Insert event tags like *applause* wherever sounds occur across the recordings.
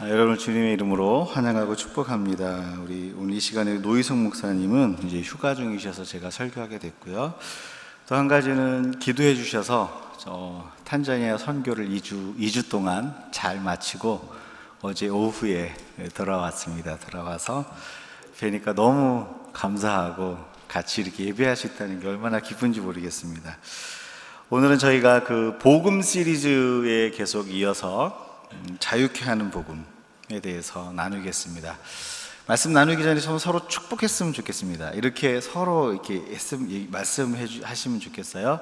아, 여러분을 주님의 이름으로 환영하고 축복합니다. 우리 오늘 이 시간에 노희성 목사님은 이제 휴가 중이셔서 제가 설교하게 됐고요. 또 한 가지는 기도해 주셔서 저 탄자니아 선교를 2주 2주 동안 잘 마치고 어제 오후에 돌아왔습니다. 돌아와서 뵈니까 너무 감사하고 같이 이렇게 예배할 수 있다는 게 얼마나 기쁜지 모르겠습니다. 오늘은 저희가 그 복음 시리즈에 계속 이어서 음, 자유케 하는 복음에 대해서 나누겠습니다. 말씀 나누기 전에 좀 서로 축복했으면 좋겠습니다. 이렇게 서로 이렇게 말씀해 하시면 좋겠어요.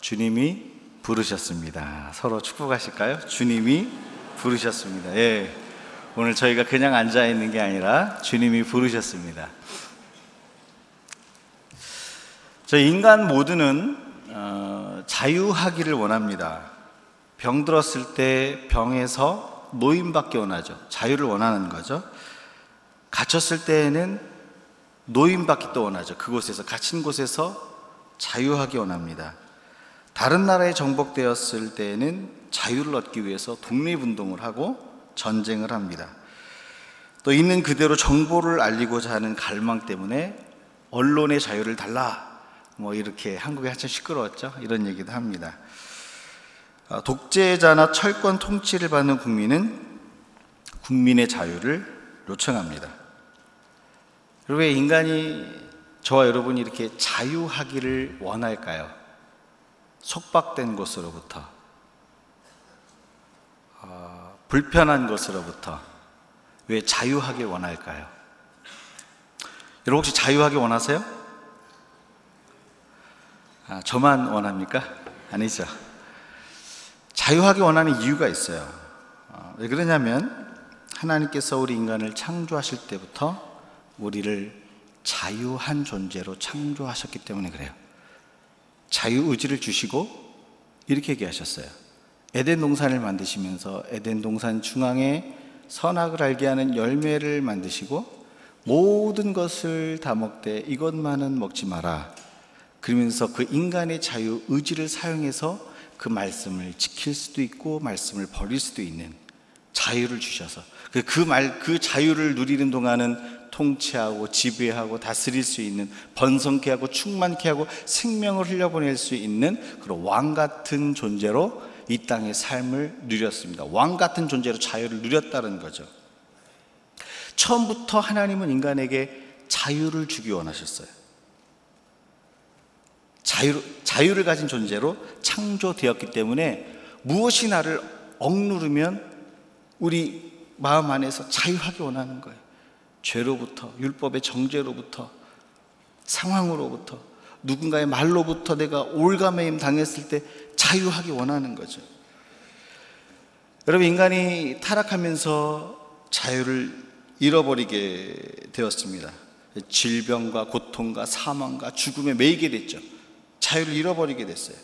주님이 부르셨습니다. 서로 축복하실까요? 주님이 부르셨습니다. 예. 오늘 저희가 그냥 앉아 있는 게 아니라 주님이 부르셨습니다. 저 인간 모두는 어, 자유하기를 원합니다. 병 들었을 때 병에서 노임받기 원하죠. 자유를 원하는 거죠. 갇혔을 때에는 노임받기 또 원하죠. 그곳에서 갇힌 곳에서 자유하기 원합니다. 다른 나라에 정복되었을 때에는 자유를 얻기 위해서 독립운동을 하고 전쟁을 합니다. 또 있는 그대로 정보를 알리고자 하는 갈망 때문에 언론의 자유를 달라. 뭐 이렇게 한국에 한참 시끄러웠죠. 이런 얘기도 합니다. 아, 독재자나 철권 통치를 받는 국민은 국민의 자유를 요청합니다. 그리고 왜 인간이 저와 여러분이 이렇게 자유하기를 원할까요? 속박된 것으로부터, 어, 불편한 것으로부터 왜 자유하길 원할까요? 여러분 혹시 자유하기 원하세요? 아, 저만 원합니까? 아니죠. 자유하기 원하는 이유가 있어요. 어, 왜 그러냐면 하나님께서 우리 인간을 창조하실 때부터 우리를 자유한 존재로 창조하셨기 때문에 그래요. 자유 의지를 주시고 이렇게 얘기하셨어요. 에덴 동산을 만드시면서 에덴 동산 중앙에 선악을 알게 하는 열매를 만드시고 모든 것을 다 먹되 이것만은 먹지 마라. 그러면서 그 인간의 자유 의지를 사용해서 그 말씀을 지킬 수도 있고 말씀을 버릴 수도 있는 자유를 주셔서 그 말, 그 자유를 누리는 동안은 통치하고 지배하고 다스릴 수 있는 번성케 하고 충만케 하고 생명을 흘려보낼 수 있는 그런 왕 같은 존재로 이 땅의 삶을 누렸습니다. 왕 같은 존재로 자유를 누렸다는 거죠. 처음부터 하나님은 인간에게 자유를 주기 원하셨어요. 자유, 자유를 가진 존재로 창조되었기 때문에 무엇이 나를 억누르면 우리 마음 안에서 자유하게 원하는 거예요. 죄로부터, 율법의 정죄로부터, 상황으로부터, 누군가의 말로부터 내가 올가매임 당했을 때 자유하게 원하는 거죠. 여러분, 인간이 타락하면서 자유를 잃어버리게 되었습니다. 질병과 고통과 사망과 죽음에 매이게 됐죠. 자유를 잃어버리게 됐어요.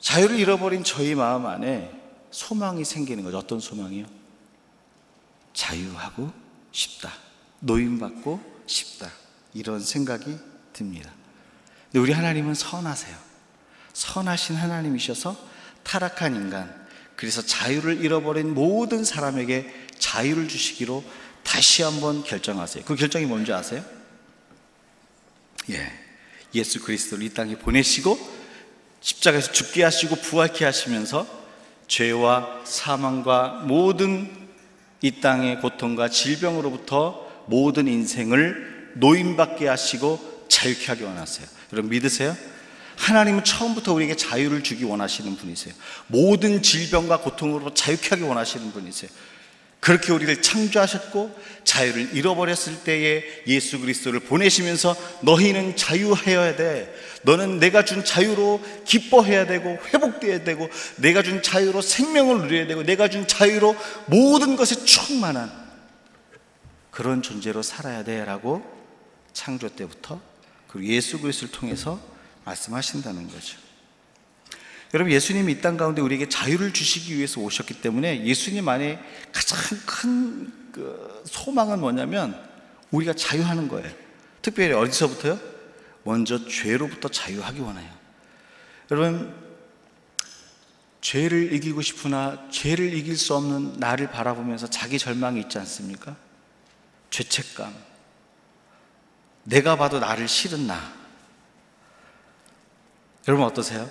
자유를 잃어버린 저희 마음 안에 소망이 생기는 거죠. 어떤 소망이요? 자유하고 싶다. 노임받고 싶다. 이런 생각이 듭니다. 근데 우리 하나님은 선하세요. 선하신 하나님이셔서 타락한 인간, 그래서 자유를 잃어버린 모든 사람에게 자유를 주시기로 다시 한번 결정하세요. 그 결정이 뭔지 아세요? 예. 예수 그리스도를 이 땅에 보내시고 십자가에서 죽게 하시고 부활케 하시면서 죄와 사망과 모든 이 땅의 고통과 질병으로부터 모든 인생을 노임받게 하시고 자유케 하기 원하세요. 여러분 믿으세요? 하나님은 처음부터 우리에게 자유를 주기 원하시는 분이세요. 모든 질병과 고통으로부터 자유케 하기 원하시는 분이세요. 그렇게 우리를 창조하셨고 자유를 잃어버렸을 때에 예수 그리스도를 보내시면서 너희는 자유해야 돼. 너는 내가 준 자유로 기뻐해야 되고 회복돼야 되고 내가 준 자유로 생명을 누려야 되고 내가 준 자유로 모든 것에 충만한 그런 존재로 살아야 돼라고 창조 때부터 그리고 예수 그리스도를 통해서 말씀하신다는 거죠. 여러분 예수님이 이 땅 가운데 우리에게 자유를 주시기 위해서 오셨기 때문에 예수님 안에 가장 큰 그 소망은 뭐냐면 우리가 자유하는 거예요. 특별히 어디서부터요? 먼저 죄로부터 자유하기 원해요. 여러분 죄를 이기고 싶으나 죄를 이길 수 없는 나를 바라보면서 자기 절망이 있지 않습니까? 죄책감. 내가 봐도 나를 싫은 나. 여러분 어떠세요?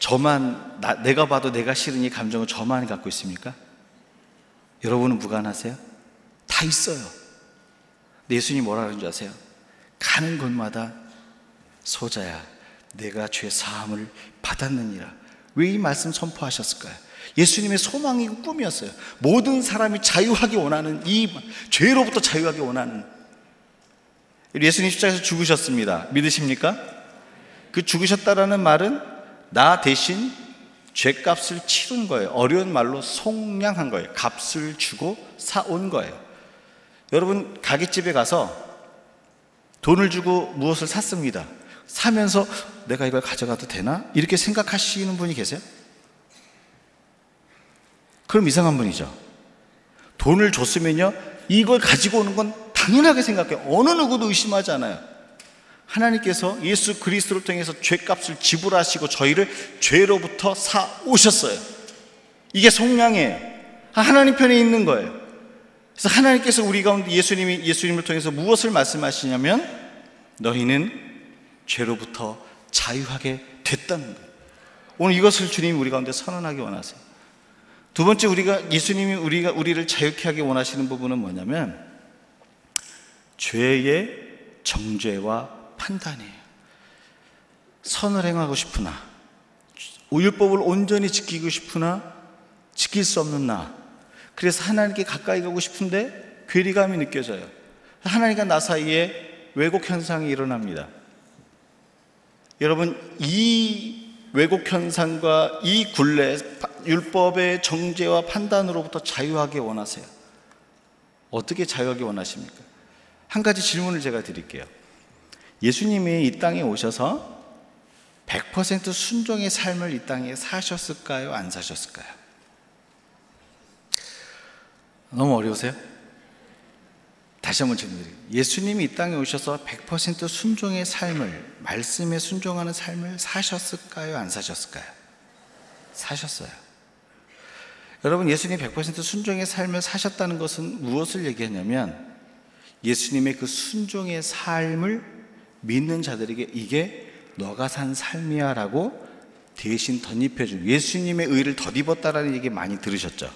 저만 나, 내가 봐도 내가 싫은 이 감정을 저만 갖고 있습니까? 여러분은 무관하세요? 다 있어요. 예수님 뭐라 그러는 줄 아세요? 가는 곳마다 소자야 내가 죄 사함을 받았느니라. 왜 이 말씀 선포하셨을까요? 예수님의 소망이고 꿈이었어요. 모든 사람이 자유하기 원하는 이 죄로부터 자유하기 원하는 예수님 십자가에서 죽으셨습니다. 믿으십니까? 그 죽으셨다라는 말은 나 대신 죄값을 치른 거예요. 어려운 말로 속량한 거예요. 값을 주고 사온 거예요. 여러분 가게집에 가서 돈을 주고 무엇을 샀습니다. 사면서 내가 이걸 가져가도 되나? 이렇게 생각하시는 분이 계세요? 그럼 이상한 분이죠. 돈을 줬으면요, 이걸 가지고 오는 건 당연하게 생각해요. 어느 누구도 의심하지 않아요. 하나님께서 예수 그리스도를 통해서 죄값을 지불하시고 저희를 죄로부터 사 오셨어요. 이게 속량이에요. 하나님 편에 있는 거예요. 그래서 하나님께서 우리 가운데 예수님이 예수님을 통해서 무엇을 말씀하시냐면 너희는 죄로부터 자유하게 됐다는 거예요. 오늘 이것을 주님이 우리 가운데 선언하기 원하세요. 두 번째 우리가 예수님이 우리가 우리를 자유케 하기 원하시는 부분은 뭐냐면 죄의 정죄와 판단이에요. 선을 행하고 싶으나 율법을 온전히 지키고 싶으나 지킬 수 없는 나. 그래서 하나님께 가까이 가고 싶은데 괴리감이 느껴져요. 하나님과 나 사이에 왜곡 현상이 일어납니다. 여러분 이 왜곡 현상과 이 굴레 율법의 정죄와 판단으로부터 자유하게 원하세요. 어떻게 자유하게 원하십니까? 한 가지 질문을 제가 드릴게요. 예수님이 이 땅에 오셔서 100% 순종의 삶을 이 땅에 사셨을까요? 안 사셨을까요? 너무 어려우세요? 다시 한번 질문드릴게요. 예수님이 이 땅에 오셔서 100% 순종의 삶을, 말씀에 순종하는 삶을 사셨을까요? 안 사셨을까요? 사셨어요. 여러분, 예수님 100% 순종의 삶을 사셨다는 것은 무엇을 얘기하냐면 예수님의 그 순종의 삶을 믿는 자들에게 이게 너가 산 삶이야 라고 대신 덧입혀준 예수님의 의를 덧입었다라는 얘기 많이 들으셨죠?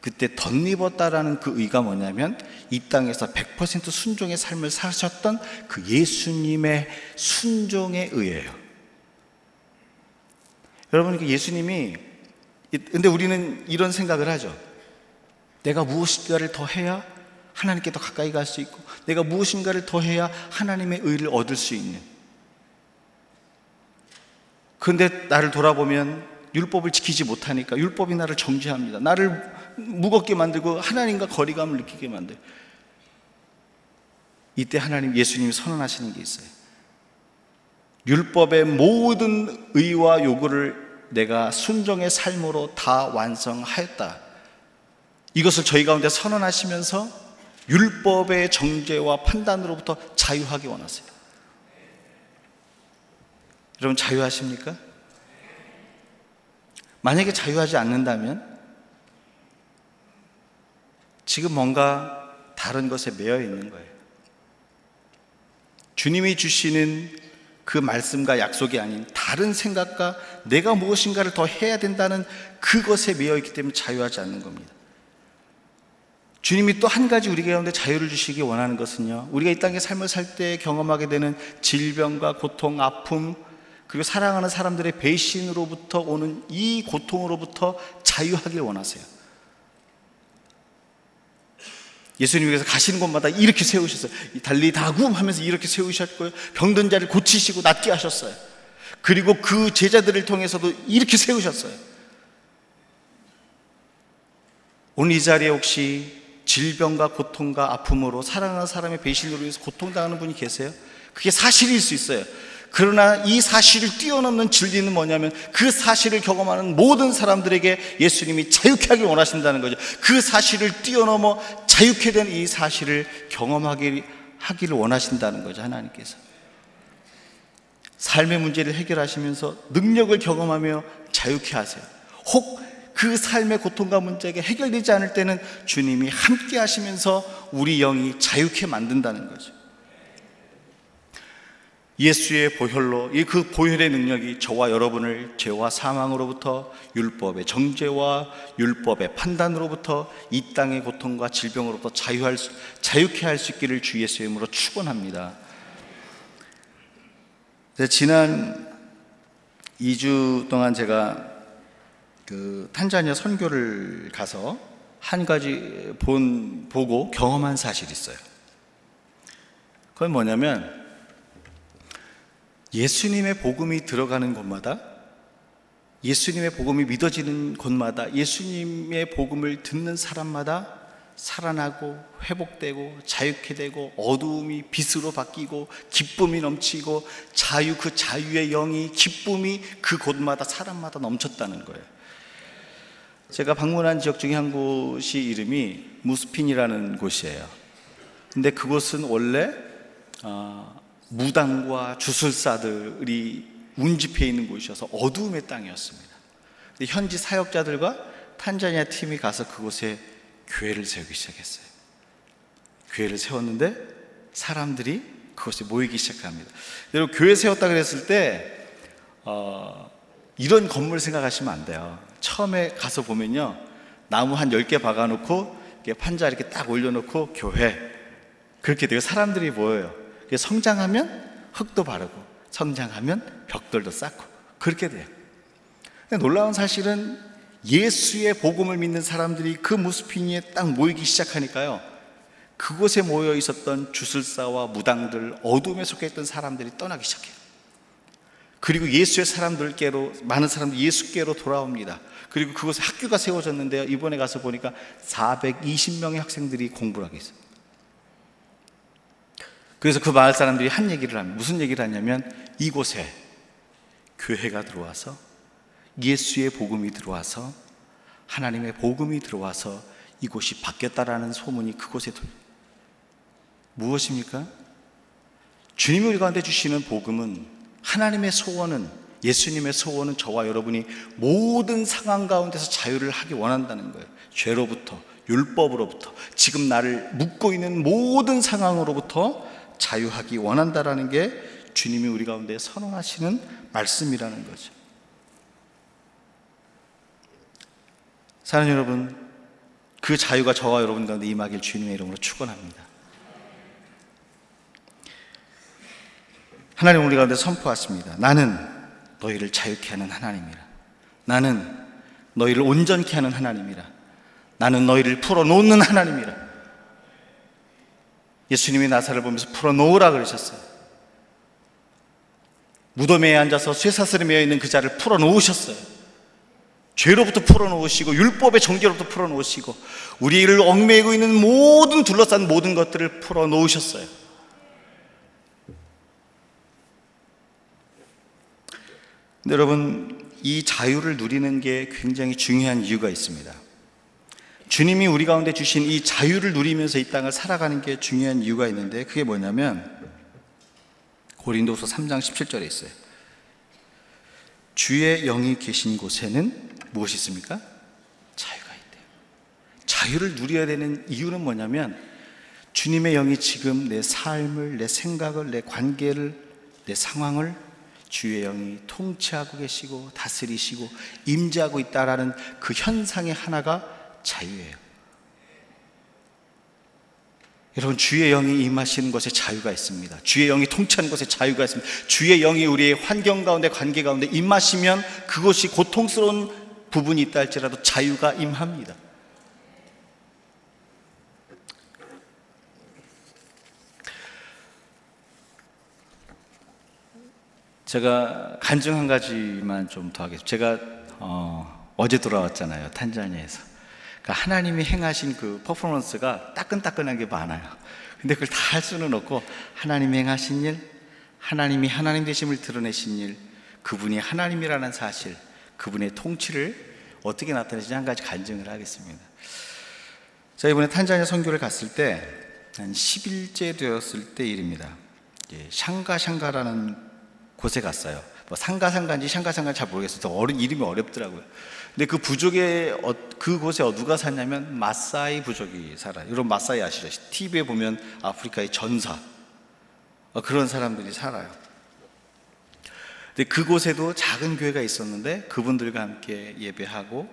그때 덧입었다라는 그 의가 뭐냐면 이 땅에서 100% 순종의 삶을 사셨던 그 예수님의 순종의 의예요. 여러분, 그 예수님이 근데 우리는 이런 생각을 하죠. 내가 무엇인가를 더 해야 하나님께 더 가까이 갈 수 있고, 내가 무엇인가를 더 해야 하나님의 의를 얻을 수 있는. 그런데 나를 돌아보면 율법을 지키지 못하니까 율법이 나를 정죄합니다. 나를 무겁게 만들고 하나님과 거리감을 느끼게 만들. 이때 하나님 예수님이 선언하시는 게 있어요. 율법의 모든 의와 요구를 내가 순종의 삶으로 다 완성하였다. 이것을 저희 가운데 선언하시면서 율법의 정죄와 판단으로부터 자유하기 원하세요. 여러분 자유하십니까? 만약에 자유하지 않는다면 지금 뭔가 다른 것에 매여 있는 거예요. 주님이 주시는 그 말씀과 약속이 아닌 다른 생각과 내가 무엇인가를 더 해야 된다는 그것에 매여 있기 때문에 자유하지 않는 겁니다. 주님이 또 한 가지 우리 가운데 자유를 주시기 원하는 것은요. 우리가 이 땅의 삶을 살 때 경험하게 되는 질병과 고통, 아픔, 그리고 사랑하는 사람들의 배신으로부터 오는 이 고통으로부터 자유하길 원하세요. 예수님께서 가시는 곳마다 이렇게 세우셨어요. 달리 다굼 하면서 이렇게 세우셨고요. 병든 자를 고치시고 낫게 하셨어요. 그리고 그 제자들을 통해서도 이렇게 세우셨어요. 오늘 이 자리에 혹시 질병과 고통과 아픔으로 사랑하는 사람의 배신으로 인해서 고통당하는 분이 계세요? 그게 사실일 수 있어요. 그러나 이 사실을 뛰어넘는 진리는 뭐냐면 그 사실을 경험하는 모든 사람들에게 예수님이 자유케 하길 원하신다는 거죠. 그 사실을 뛰어넘어 자유케 된 이 사실을 경험하기 하기를 원하신다는 거죠. 하나님께서. 삶의 문제를 해결하시면서 능력을 경험하며 자유케 하세요. 혹 그 삶의 고통과 문제가 해결되지 않을 때는 주님이 함께 하시면서 우리 영이 자유케 만든다는 거죠. 예수의 보혈로 이그 보혈의 능력이 저와 여러분을 죄와 사망으로부터 율법의 정죄와 율법의 판단으로부터 이 땅의 고통과 질병으로부터 자유할 수, 자유케 할 수 있기를 주 예수의 이름으로 축원합니다. 네, 지난 2주 동안 제가 그 탄자니아 선교를 가서 한 가지 본 보고 경험한 사실이 있어요. 그건 뭐냐면 예수님의 복음이 들어가는 곳마다 예수님의 복음이 믿어지는 곳마다 예수님의 복음을 듣는 사람마다 살아나고 회복되고 자유케 되고 어두움이 빛으로 바뀌고 기쁨이 넘치고 자유 그 자유의 영이 기쁨이 그 곳마다 사람마다 넘쳤다는 거예요. 제가 방문한 지역 중에 한 곳이 이름이 무스핀이라는 곳이에요. 근데 그곳은 원래 어, 무당과 주술사들이 운집해 있는 곳이어서 어두움의 땅이었습니다. 현지 사역자들과 탄자니아 팀이 가서 그곳에 교회를 세우기 시작했어요. 교회를 세웠는데 사람들이 그곳에 모이기 시작합니다. 여러분 교회 세웠다 그랬을 때 어, 이런 건물 생각하시면 안 돼요. 처음에 가서 보면요 나무 한 10개 박아놓고 이렇게 판자 이렇게 딱 올려놓고 교회 그렇게 돼요. 사람들이 모여요. 성장하면 흙도 바르고 성장하면 벽돌도 쌓고 그렇게 돼요. 놀라운 사실은 예수의 복음을 믿는 사람들이 그 무스피니에 딱 모이기 시작하니까요. 그곳에 모여 있었던 주술사와 무당들, 어둠에 속해 있던 사람들이 떠나기 시작해요. 그리고 예수의 사람들께로 많은 사람들이 예수께로 돌아옵니다. 그리고 그곳에 학교가 세워졌는데요. 이번에 가서 보니까 420명의 학생들이 공부를 하고 있어요. 그래서 그 마을 사람들이 한 얘기를 합니다. 무슨 얘기를 하냐면 이곳에 교회가 들어와서 예수의 복음이 들어와서 하나님의 복음이 들어와서 이곳이 바뀌었다라는 소문이 그곳에 돌. 무엇입니까? 주님이 가운데 주시는 복음은 하나님의 소원은 예수님의 소원은 저와 여러분이 모든 상황 가운데서 자유를 하기 원한다는 거예요. 죄로부터 율법으로부터 지금 나를 묶고 있는 모든 상황으로부터 자유하기 원한다라는 게 주님이 우리 가운데 선언하시는 말씀이라는 거죠. 사랑하는 여러분, 그 자유가 저와 여러분 가운데 임하길 주님의 이름으로 축원합니다. 하나님 우리 가운데 선포하십니다. 나는 너희를 자유케 하는 하나님이라. 나는 너희를 온전케 하는 하나님이라. 나는 너희를 풀어놓는 하나님이라. 예수님이 나사를 보면서 풀어놓으라 그러셨어요. 무덤에 앉아서 쇠사슬에 매여 있는 그 자를 풀어놓으셨어요. 죄로부터 풀어놓으시고 율법의 정죄로부터 풀어놓으시고 우리를 얽매이고 있는 모든 둘러싼 모든 것들을 풀어놓으셨어요. 근데 여러분 이 자유를 누리는 게 굉장히 중요한 이유가 있습니다. 주님이 우리 가운데 주신 이 자유를 누리면서 이 땅을 살아가는 게 중요한 이유가 있는데 그게 뭐냐면 고린도서 3장 17절에 있어요. 주의 영이 계신 곳에는 무엇이 있습니까? 자유가 있대요. 자유를 누려야 되는 이유는 뭐냐면 주님의 영이 지금 내 삶을, 내 생각을, 내 관계를, 내 상황을 주의 영이 통치하고 계시고 다스리시고 임재하고 있다라는 그 현상의 하나가 자유예요. 여러분 주의 영이 임하시는 것에 자유가 있습니다. 주의 영이 통치하는 것에 자유가 있습니다. 주의 영이 우리의 환경 가운데 관계 가운데 임하시면 그것이 고통스러운 부분이 있다 할지라도 자유가 임합니다. 제가 간증 한 가지만 좀 더 하겠습니다. 제가 어, 어제 돌아왔잖아요. 탄자니아에서. 그러니까 하나님이 행하신 그 퍼포먼스가 따끈따끈한 게 많아요. 근데 그걸 다 할 수는 없고 하나님이 행하신 일, 하나님이 하나님 되심을 드러내신 일, 그분이 하나님이라는 사실, 그분의 통치를 어떻게 나타내시는지 한 가지 간증을 하겠습니다. 제가 이번에 탄자니아 선교를 갔을 때 한 10일째 되었을 때 일입니다. 예, 샹가샹가라는 곳에 갔어요. 뭐 상가 상가인지 샹가 상가인지 잘 모르겠어요. 어른 이름이 어렵더라고요. 근데 그 부족의 어, 그곳에 누가 사냐면 마사이 부족이 살아요. 여러분 마사이 아시죠? TV에 보면 아프리카의 전사 어, 그런 사람들이 살아요. 근데 그곳에도 작은 교회가 있었는데 그분들과 함께 예배하고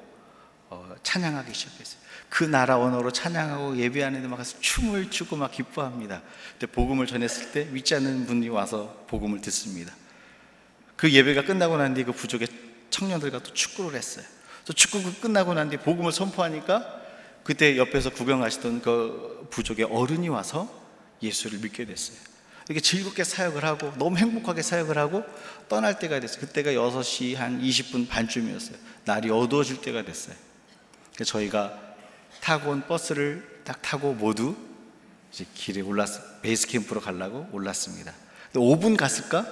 어, 찬양하기 시작했어요. 그 나라 언어로 찬양하고 예배하는 데 막 춤을 추고 막 기뻐합니다. 근데 복음을 전했을 때 믿지 않는 분이 와서 복음을 듣습니다. 그 예배가 끝나고 난 뒤 그 부족의 청년들과 또 축구를 했어요. 또 축구가 끝나고 난 뒤 복음을 선포하니까 그때 옆에서 구경하시던 그 부족의 어른이 와서 예수를 믿게 됐어요. 이렇게 즐겁게 사역을 하고 너무 행복하게 사역을 하고 떠날 때가 됐어요. 그때가 6시 한 20분 반쯤이었어요. 날이 어두워질 때가 됐어요. 그래서 저희가 타고 온 버스를 딱 타고 모두 이제 길에 올랐 베이스 캠프로 가려고 올랐습니다. 근데 5분 갔을까?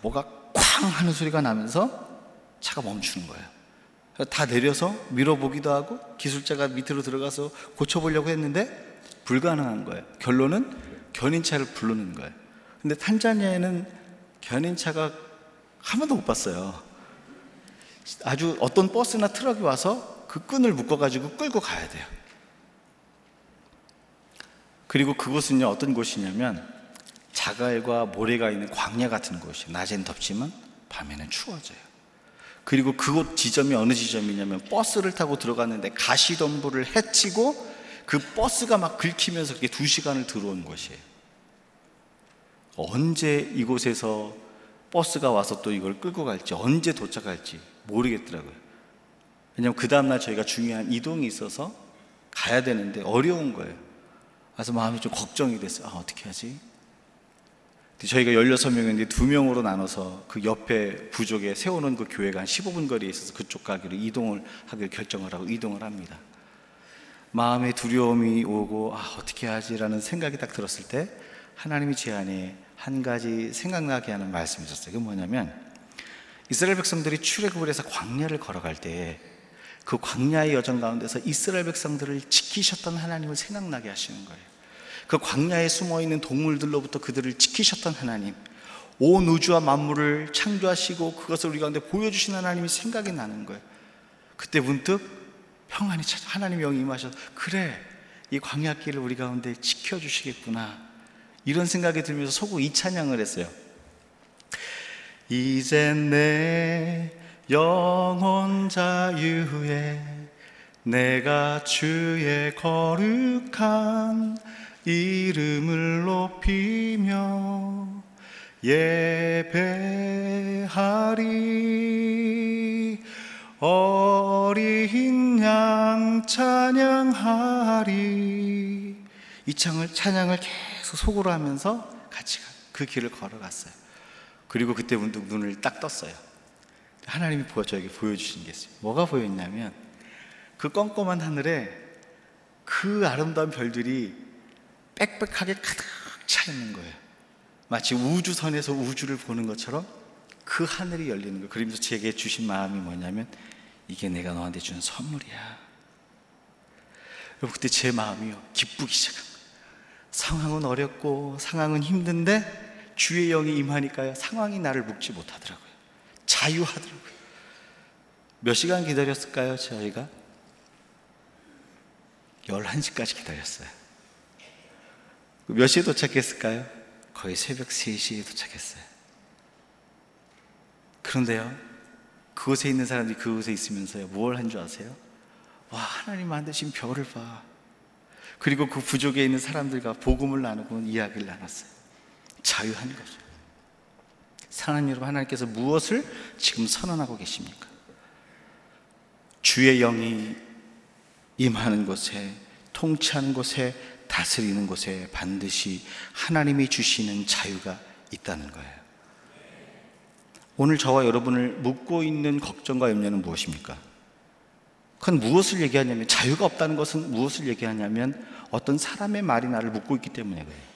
뭐가 쾅 하는 소리가 나면서 차가 멈추는 거예요. 다 내려서 밀어보기도 하고 기술자가 밑으로 들어가서 고쳐보려고 했는데 불가능한 거예요. 결론은 견인차를 부르는 거예요. 근데 탄자니아에는 견인차가 한 번도 못 봤어요. 아주 어떤 버스나 트럭이 와서 그 끈을 묶어가지고 끌고 가야 돼요. 그리고 그곳은요, 어떤 곳이냐면 자갈과 모래가 있는 광야 같은 곳이에요. 낮엔 덥지만 밤에는 추워져요. 그리고 그곳 지점이 어느 지점이냐면 버스를 타고 들어갔는데 가시덤불을 헤치고 그 버스가 막 긁히면서 그게 두 시간을 들어온 곳이에요. 언제 이곳에서 버스가 와서 또 이걸 끌고 갈지, 언제 도착할지 모르겠더라고요. 왜냐면 그 다음날 저희가 중요한 이동이 있어서 가야 되는데 어려운 거예요. 그래서 마음이 좀 걱정이 됐어요. 아, 어떻게 하지? 저희가 16명인데 두 명으로 나눠서 그 옆에 부족에 세우는 그 교회가 한 15분 거리에 있어서 그쪽 가기로 이동을 하기로 결정을 하고 이동을 합니다. 마음에 두려움이 오고 아, 어떻게 하지라는 생각이 딱 들었을 때 하나님이 제 안에 한 가지 생각나게 하는 말씀이 있었어요. 그게 뭐냐면 이스라엘 백성들이 출애굽을 해서 광야를 걸어갈 때 그 광야의 여정 가운데서 이스라엘 백성들을 지키셨던 하나님을 생각나게 하시는 거예요. 그 광야에 숨어 있는 동물들로부터 그들을 지키셨던 하나님, 온 우주와 만물을 창조하시고 그것을 우리 가운데 보여주신 하나님이 생각이 나는 거예요. 그때 문득 평안이 찾아 하나님 영이 임하셔서 그래 이 광야길을 우리 가운데 지켜주시겠구나 이런 생각이 들면서 속으로 이 찬양을 했어요. 이제 내 영혼 자유에 내가 주의 거룩한 이름을 높이며 예배하리 어린 양 찬양하리 이 창을 찬양을 계속 속으로 하면서 같이 그 길을 걸어갔어요. 그리고 그때 문득 눈을 딱 떴어요. 하나님이 보여 저에게 보여주신 게 있어요. 뭐가 보였냐면 그 껌껌한 하늘에 그 아름다운 별들이 빽빽하게 가득 차 있는 거예요. 마치 우주선에서 우주를 보는 것처럼 그 하늘이 열리는 거예요. 그러면서 제게 주신 마음이 뭐냐면 이게 내가 너한테 준 선물이야. 여러분 그때 제 마음이요 기쁘기 시작한 거예요. 상황은 어렵고 상황은 힘든데 주의 영이 임하니까요 상황이 나를 묶지 못하더라고요. 자유하더라고요. 몇 시간 기다렸을까요, 저희가? 11시까지 기다렸어요. 몇 시에 도착했을까요? 거의 새벽 3시에 도착했어요. 그런데요, 그곳에 있는 사람들이 그곳에 있으면서요, 뭘 한 줄 아세요? 와, 하나님 만드신 별을 봐. 그리고 그 부족에 있는 사람들과 복음을 나누고 이야기를 나눴어요. 자유한 거죠. 사랑하는 여러분, 하나님께서 무엇을 지금 선언하고 계십니까? 주의 영이 임하는 곳에, 통치하는 곳에, 다스리는 곳에 반드시 하나님이 주시는 자유가 있다는 거예요. 오늘 저와 여러분을 묻고 있는 걱정과 염려는 무엇입니까? 그건 무엇을 얘기하냐면, 자유가 없다는 것은 무엇을 얘기하냐면, 어떤 사람의 말이 나를 묻고 있기 때문에 그래요.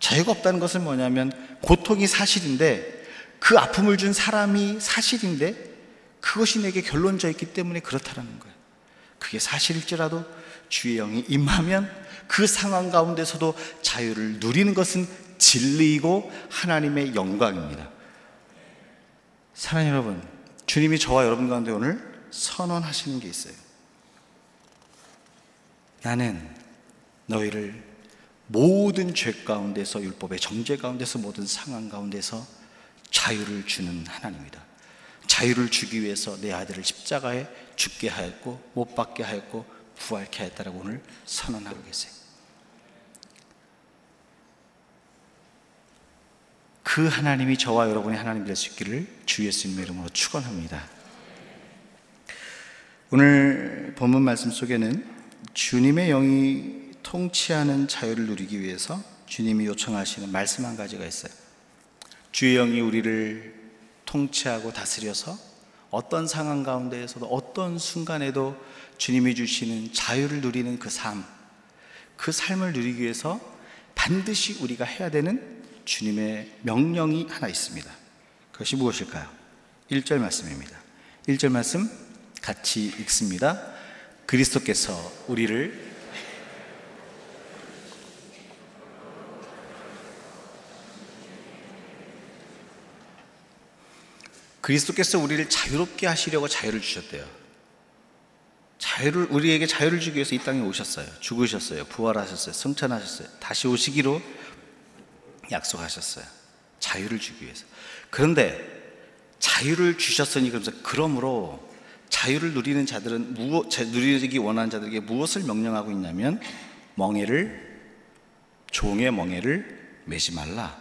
자유가 없다는 것은 뭐냐면 고통이 사실인데 그 아픔을 준 사람이 사실인데 그것이 내게 결론져 있기 때문에 그렇다는 거예요. 그게 사실일지라도 주의 영이 임하면 그 상황 가운데서도 자유를 누리는 것은 진리이고 하나님의 영광입니다. 사랑하는 여러분, 주님이 저와 여러분 가운데 오늘 선언하시는 게 있어요. 나는 너희를 모든 죄 가운데서 율법의 정죄 가운데서 모든 상황 가운데서 자유를 주는 하나님이다. 자유를 주기 위해서 내 아들을 십자가에 죽게 하였고 못 박게 하였고 부활케 하였다라고 오늘 선언하고 계세요. 그 하나님이 저와 여러분의 하나님 될 수 있기를 주 예수님의 이름으로 축원합니다. 오늘 본문 말씀 속에는 주님의 영이 통치하는 자유를 누리기 위해서 주님이 요청하시는 말씀 한 가지가 있어요. 주의 영이 우리를 통치하고 다스려서 어떤 상황 가운데에서도 어떤 순간에도 주님이 주시는 자유를 누리는 그 삶, 그 삶을 누리기 위해서 반드시 우리가 해야 되는 주님의 명령이 하나 있습니다. 그것이 무엇일까요? 1절 말씀입니다. 1절 말씀 같이 읽습니다. 그리스도께서 우리를 그리스도께서 우리를 자유롭게 하시려고 자유를 주셨대요. 자유를 우리에게 자유를 주기 위해서 이 땅에 오셨어요. 죽으셨어요. 부활하셨어요. 승천하셨어요. 다시 오시기로 약속하셨어요. 자유를 주기 위해서. 그런데 자유를 주셨으니 그러면서 그러므로 자유를 누리는 자들은 무엇 누리기 원하는 자들에게 무엇을 명령하고 있냐면 멍에를 종의 멍에를 매지 말라.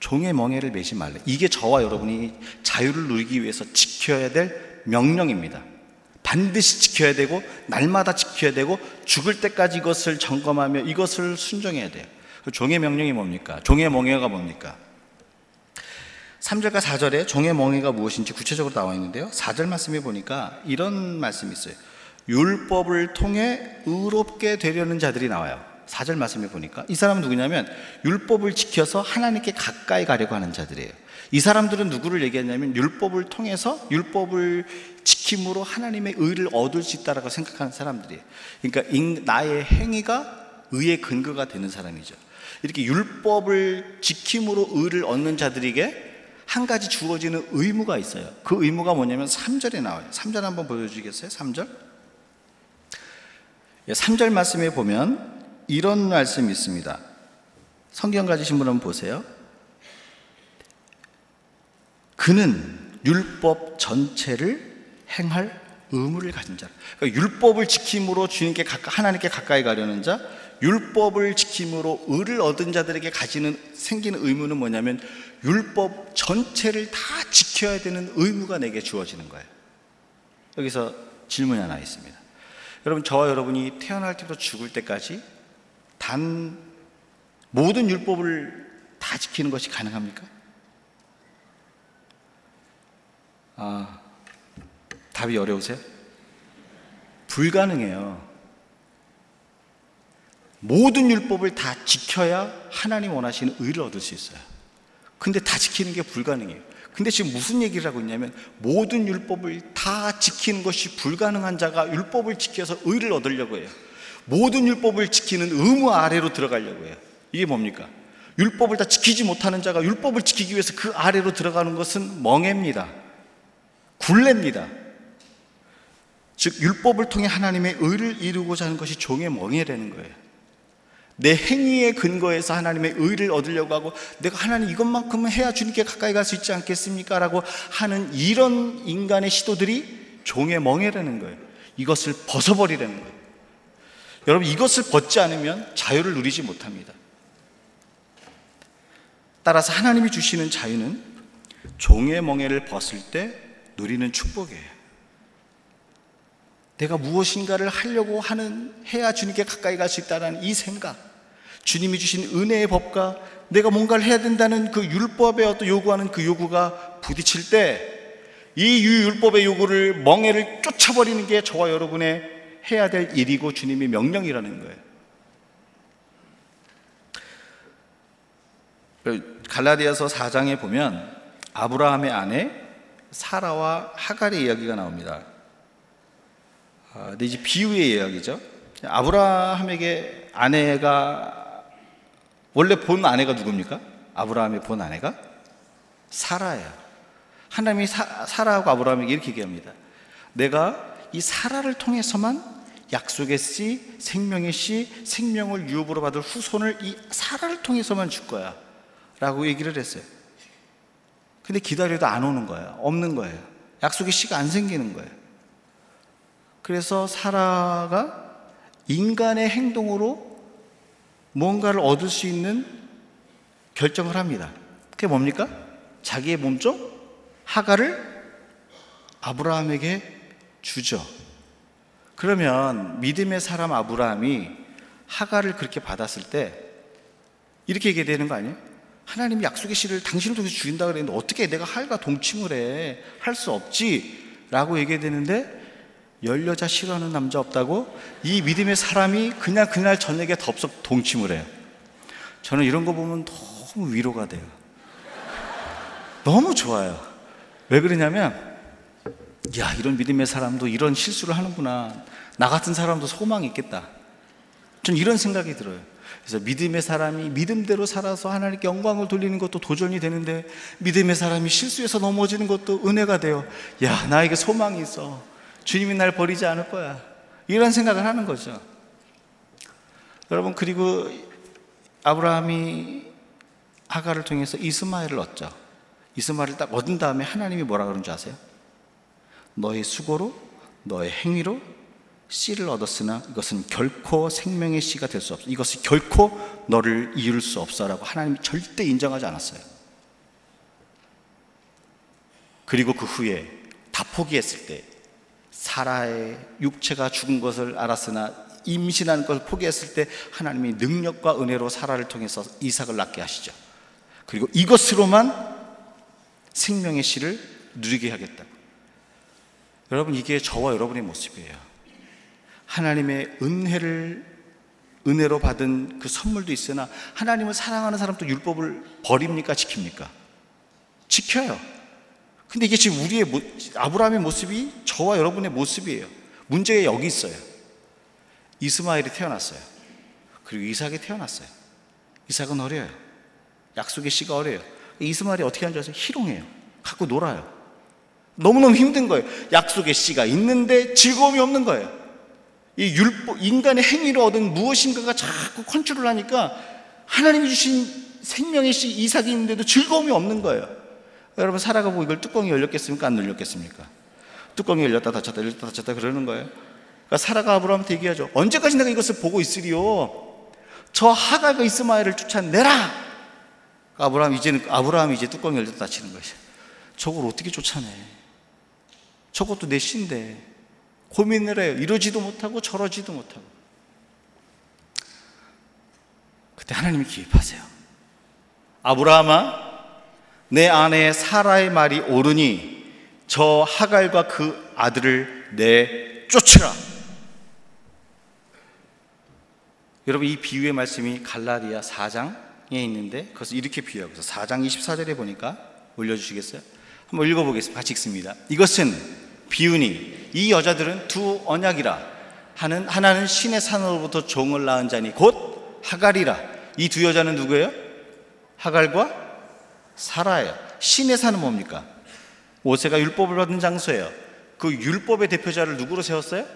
종의 멍에를 매지 말라. 이게 저와 여러분이 자유를 누리기 위해서 지켜야 될 명령입니다. 반드시 지켜야 되고 날마다 지켜야 되고 죽을 때까지 이것을 점검하며 이것을 순종해야 돼요. 그 종의 명령이 뭡니까? 종의 멍에가 뭡니까? 3절과 4절에 종의 멍에가 무엇인지 구체적으로 나와 있는데요. 4절 말씀에 보니까 이런 말씀이 있어요. 율법을 통해 의롭게 되려는 자들이 나와요. 4절 말씀에 보니까 이 사람은 누구냐면 율법을 지켜서 하나님께 가까이 가려고 하는 자들이에요. 이 사람들은 누구를 얘기하냐면 율법을 통해서 율법을 지킴으로 하나님의 의를 얻을 수 있다라고 생각하는 사람들이에요. 그러니까 나의 행위가 의의 근거가 되는 사람이죠. 이렇게 율법을 지킴으로 의를 얻는 자들에게 한 가지 주어지는 의무가 있어요. 그 의무가 뭐냐면 3절에 나와요. 3절 한번 보여주시겠어요? 3절? 3절 말씀에 보면 이런 말씀이 있습니다. 성경 가지신 분 한번 보세요. 그는 율법 전체를 행할 의무를 가진 자. 그러니까 율법을 지킴으로 주님께 가까, 하나님께 가까이 가려는 자, 율법을 지킴으로 의를 얻은 자들에게 가지는 생기는 의무는 뭐냐면 율법 전체를 다 지켜야 되는 의무가 내게 주어지는 거예요. 여기서 질문이 하나 있습니다. 여러분 저와 여러분이 태어날 때부터 죽을 때까지 단 모든 율법을 다 지키는 것이 가능합니까? 아, 답이 어려우세요? 불가능해요. 모든 율법을 다 지켜야 하나님 원하시는 의를 얻을 수 있어요. 근데 다 지키는 게 불가능해요. 근데 지금 무슨 얘기를 하고 있냐면 모든 율법을 다 지키는 것이 불가능한 자가 율법을 지켜서 의를 얻으려고 해요. 모든 율법을 지키는 의무 아래로 들어가려고 해요. 이게 뭡니까? 율법을 다 지키지 못하는 자가 율법을 지키기 위해서 그 아래로 들어가는 것은 멍해입니다. 굴레입니다. 즉 율법을 통해 하나님의 의를 이루고자 하는 것이 종의 멍해라는 거예요. 내 행위의 근거에서 하나님의 의를 얻으려고 하고 내가 하나님 이것만큼은 해야 주님께 가까이 갈 수 있지 않겠습니까? 라고 하는 이런 인간의 시도들이 종의 멍해라는 거예요. 이것을 벗어버리라는 거예요. 여러분 이것을 벗지 않으면 자유를 누리지 못합니다. 따라서 하나님이 주시는 자유는 종의 멍해를 벗을 때 누리는 축복이에요. 내가 무엇인가를 하려고 하는 해야 주님께 가까이 갈 수 있다는 이 생각, 주님이 주신 은혜의 법과 내가 뭔가를 해야 된다는 그 율법에 어떤 요구하는 그 요구가 부딪힐 때 이 율법의 요구를 멍해를 쫓아버리는 게 저와 여러분의 해야 될 일이고 주님의 명령이라는 거예요. 갈라디아서 4장에 보면 아브라함의 아내 사라와 하갈의 이야기가 나옵니다. 아, 근데 이제 비유의 이야기죠. 아브라함에게 아내가 원래 본 아내가 누굽니까? 아브라함의 본 아내가 사라예요. 하나님이 사, 사라하고 아브라함에게 이렇게 얘기합니다. 내가 이 사라를 통해서만 약속의 씨, 생명의 씨, 생명을 유업으로 받을 후손을 이 사라를 통해서만 줄 거야. 라고 얘기를 했어요. 근데 기다려도 안 오는 거예요. 없는 거예요. 약속의 씨가 안 생기는 거예요. 그래서 사라가 인간의 행동으로 뭔가를 얻을 수 있는 결정을 합니다. 그게 뭡니까? 자기의 몸종 하가를 아브라함에게 주죠. 그러면 믿음의 사람 아브라함이 하가를 그렇게 받았을 때 이렇게 얘기해야 되는 거 아니에요? 하나님이 약속의 씨를 당신을 통해서 주인다 그랬는데 어떻게 내가 하가 동침을 해? 할 수 없지. 라고 얘기해야 되는데 열 여자 싫어하는 남자 없다고 이 믿음의 사람이 그냥 그날 저녁에 덥석 동침을 해요. 저는 이런 거 보면 너무 위로가 돼요. 너무 좋아요. 왜 그러냐면, 야, 이런 믿음의 사람도 이런 실수를 하는구나. 나 같은 사람도 소망이 있겠다. 전 이런 생각이 들어요. 그래서 믿음의 사람이 믿음대로 살아서 하나님께 영광을 돌리는 것도 도전이 되는데 믿음의 사람이 실수해서 넘어지는 것도 은혜가 돼요. 야, 나에게 소망이 있어. 주님이 날 버리지 않을 거야. 이런 생각을 하는 거죠. 여러분, 그리고 아브라함이 하가를 통해서 이스마엘을 얻죠. 이스마엘을 딱 얻은 다음에 하나님이 뭐라 그런 줄 아세요? 너의 수고로, 너의 행위로 씨를 얻었으나 이것은 결코 생명의 씨가 될 수 없어. 이것이 결코 너를 이룰 수 없어라고 하나님이 절대 인정하지 않았어요. 그리고 그 후에 다 포기했을 때 사라의 육체가 죽은 것을 알았으나 임신한 것을 포기했을 때 하나님이 능력과 은혜로 사라를 통해서 이삭을 낳게 하시죠. 그리고 이것으로만 생명의 씨를 누리게 하겠다고. 여러분 이게 저와 여러분의 모습이에요. 하나님의 은혜를 은혜로 받은 그 선물도 있으나 하나님을 사랑하는 사람도 율법을 버립니까 지킵니까? 지켜요. 근데 이게 지금 우리의 아브라함의 모습이 저와 여러분의 모습이에요. 문제가 여기 있어요. 이스마엘이 태어났어요. 그리고 이삭이 태어났어요. 이삭은 어려요. 약속의 씨가 어려요. 이스마엘이 어떻게 하는지 아세요? 희롱해요. 갖고 놀아요. 너무너무 힘든 거예요. 약속의 씨가 있는데 즐거움이 없는 거예요. 이 율법, 인간의 행위로 얻은 무엇인가가 자꾸 컨트롤 하니까 하나님이 주신 생명의 씨 이삭이 있는데도 즐거움이 없는 거예요. 여러분 살아가고 이걸 뚜껑이 열렸겠습니까? 안 열렸겠습니까? 뚜껑이 열렸다 닫혔다 열렸다 닫혔다 그러는 거예요. 그러니까 사라가 아브라함한테 얘기하죠. 언제까지 내가 이것을 보고 있으리요? 저 하갈과 이스마엘을 쫓아내라! 아브라함 이제는 아브라함이 이제 뚜껑이 열렸다 닫히는 거죠. 저걸 어떻게 쫓아내? 저것도 내 신데 고민을 해요. 이러지도 못하고 저러지도 못하고. 그때 하나님이 기입하세요. 아브라함아, 내 아내 사라의 말이 옳으니 저 하갈과 그 아들을 내 쫓으라. 여러분 이 비유의 말씀이 갈라디아 4장에 있는데 그것을 이렇게 비유하고 있어 4장 24절에 보니까 올려주시겠어요? 한번 읽어보겠습니다. 같이 읽습니다. 이것은 비유니 이 여자들은 두 언약이라 하는 하나는 신의 산으로부터 종을 낳은 자니 곧 하갈이라 이 두 여자는 누구예요? 하갈과 사라예요. 신의 산은 뭡니까? 모세가 율법을 받은 장소예요. 그 율법의 대표자를 누구로 세웠어요?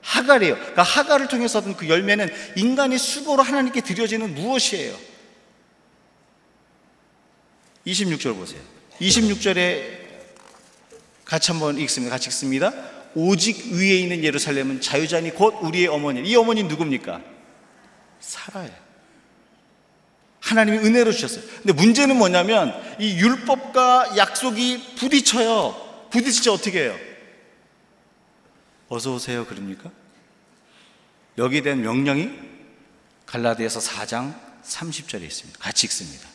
하갈이에요. 그러니까 하갈을 통해서 얻은 그 열매는 인간의 수고로 하나님께 드려지는 무엇이에요? 26절 보세요. 26절에 같이 한번 읽습니다. 같이 읽습니다. 오직 위에 있는 예루살렘은 자유자니 곧 우리의 어머니. 이 어머니 누굽니까? 살아요. 하나님이 은혜로 주셨어요. 근데 문제는 뭐냐면 이 율법과 약속이 부딪혀요. 부딪히지 어떻게 해요? 어서 오세요. 그럽니까? 여기에 대한 명령이 갈라디아서 4장 30절에 있습니다. 같이 읽습니다.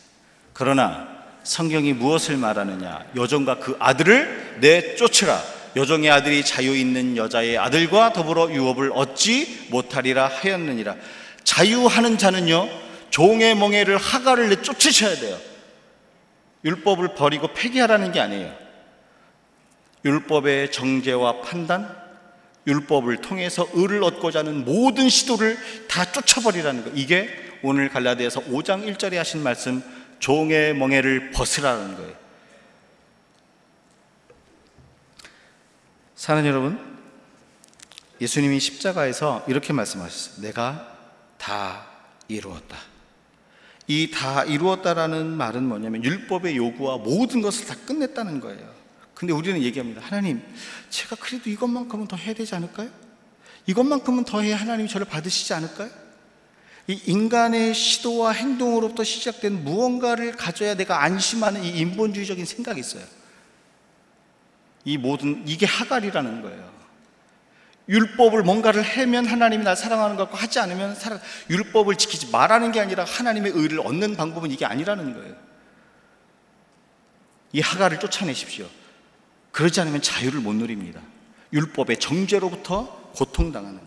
그러나 성경이 무엇을 말하느냐? 여종과 그 아들을 내쫓으라. 여종의 아들이 자유 있는 여자의 아들과 더불어 유업을 얻지 못하리라 하였느니라. 자유하는 자는요, 종의 멍에를 하가를 내 쫓으셔야 돼요. 율법을 버리고 폐기하라는 게 아니에요. 율법의 정죄와 판단, 율법을 통해서 의를 얻고자 하는 모든 시도를 다 쫓아버리라는 거. 이게 오늘 갈라디아서 5장 1절에 하신 말씀 종의 멍에를 벗으라는 거예요. 사는 여러분, 예수님이 십자가에서 이렇게 말씀하셨어요. 내가 다 이루었다. 이 다 이루었다라는 말은 뭐냐면 율법의 요구와 모든 것을 다 끝냈다는 거예요. 근데 우리는 얘기합니다. 하나님, 제가 그래도 이것만큼은 더 해야 되지 않을까요? 이것만큼은 더 해야 하나님이 저를 받으시지 않을까요? 이 인간의 시도와 행동으로부터 시작된 무언가를 가져야 내가 안심하는 이 인본주의적인 생각이 있어요. 이 모든 이게 하갈이라는 거예요. 율법을 뭔가를 해면 하나님이 날 사랑하는 것 같고 하지 않으면 사랑, 율법을 지키지 말하는 게 아니라 하나님의 의를 얻는 방법은 이게 아니라는 거예요. 이 하갈을 쫓아내십시오. 그러지 않으면 자유를 못 누립니다. 율법의 정죄로부터 고통당하는.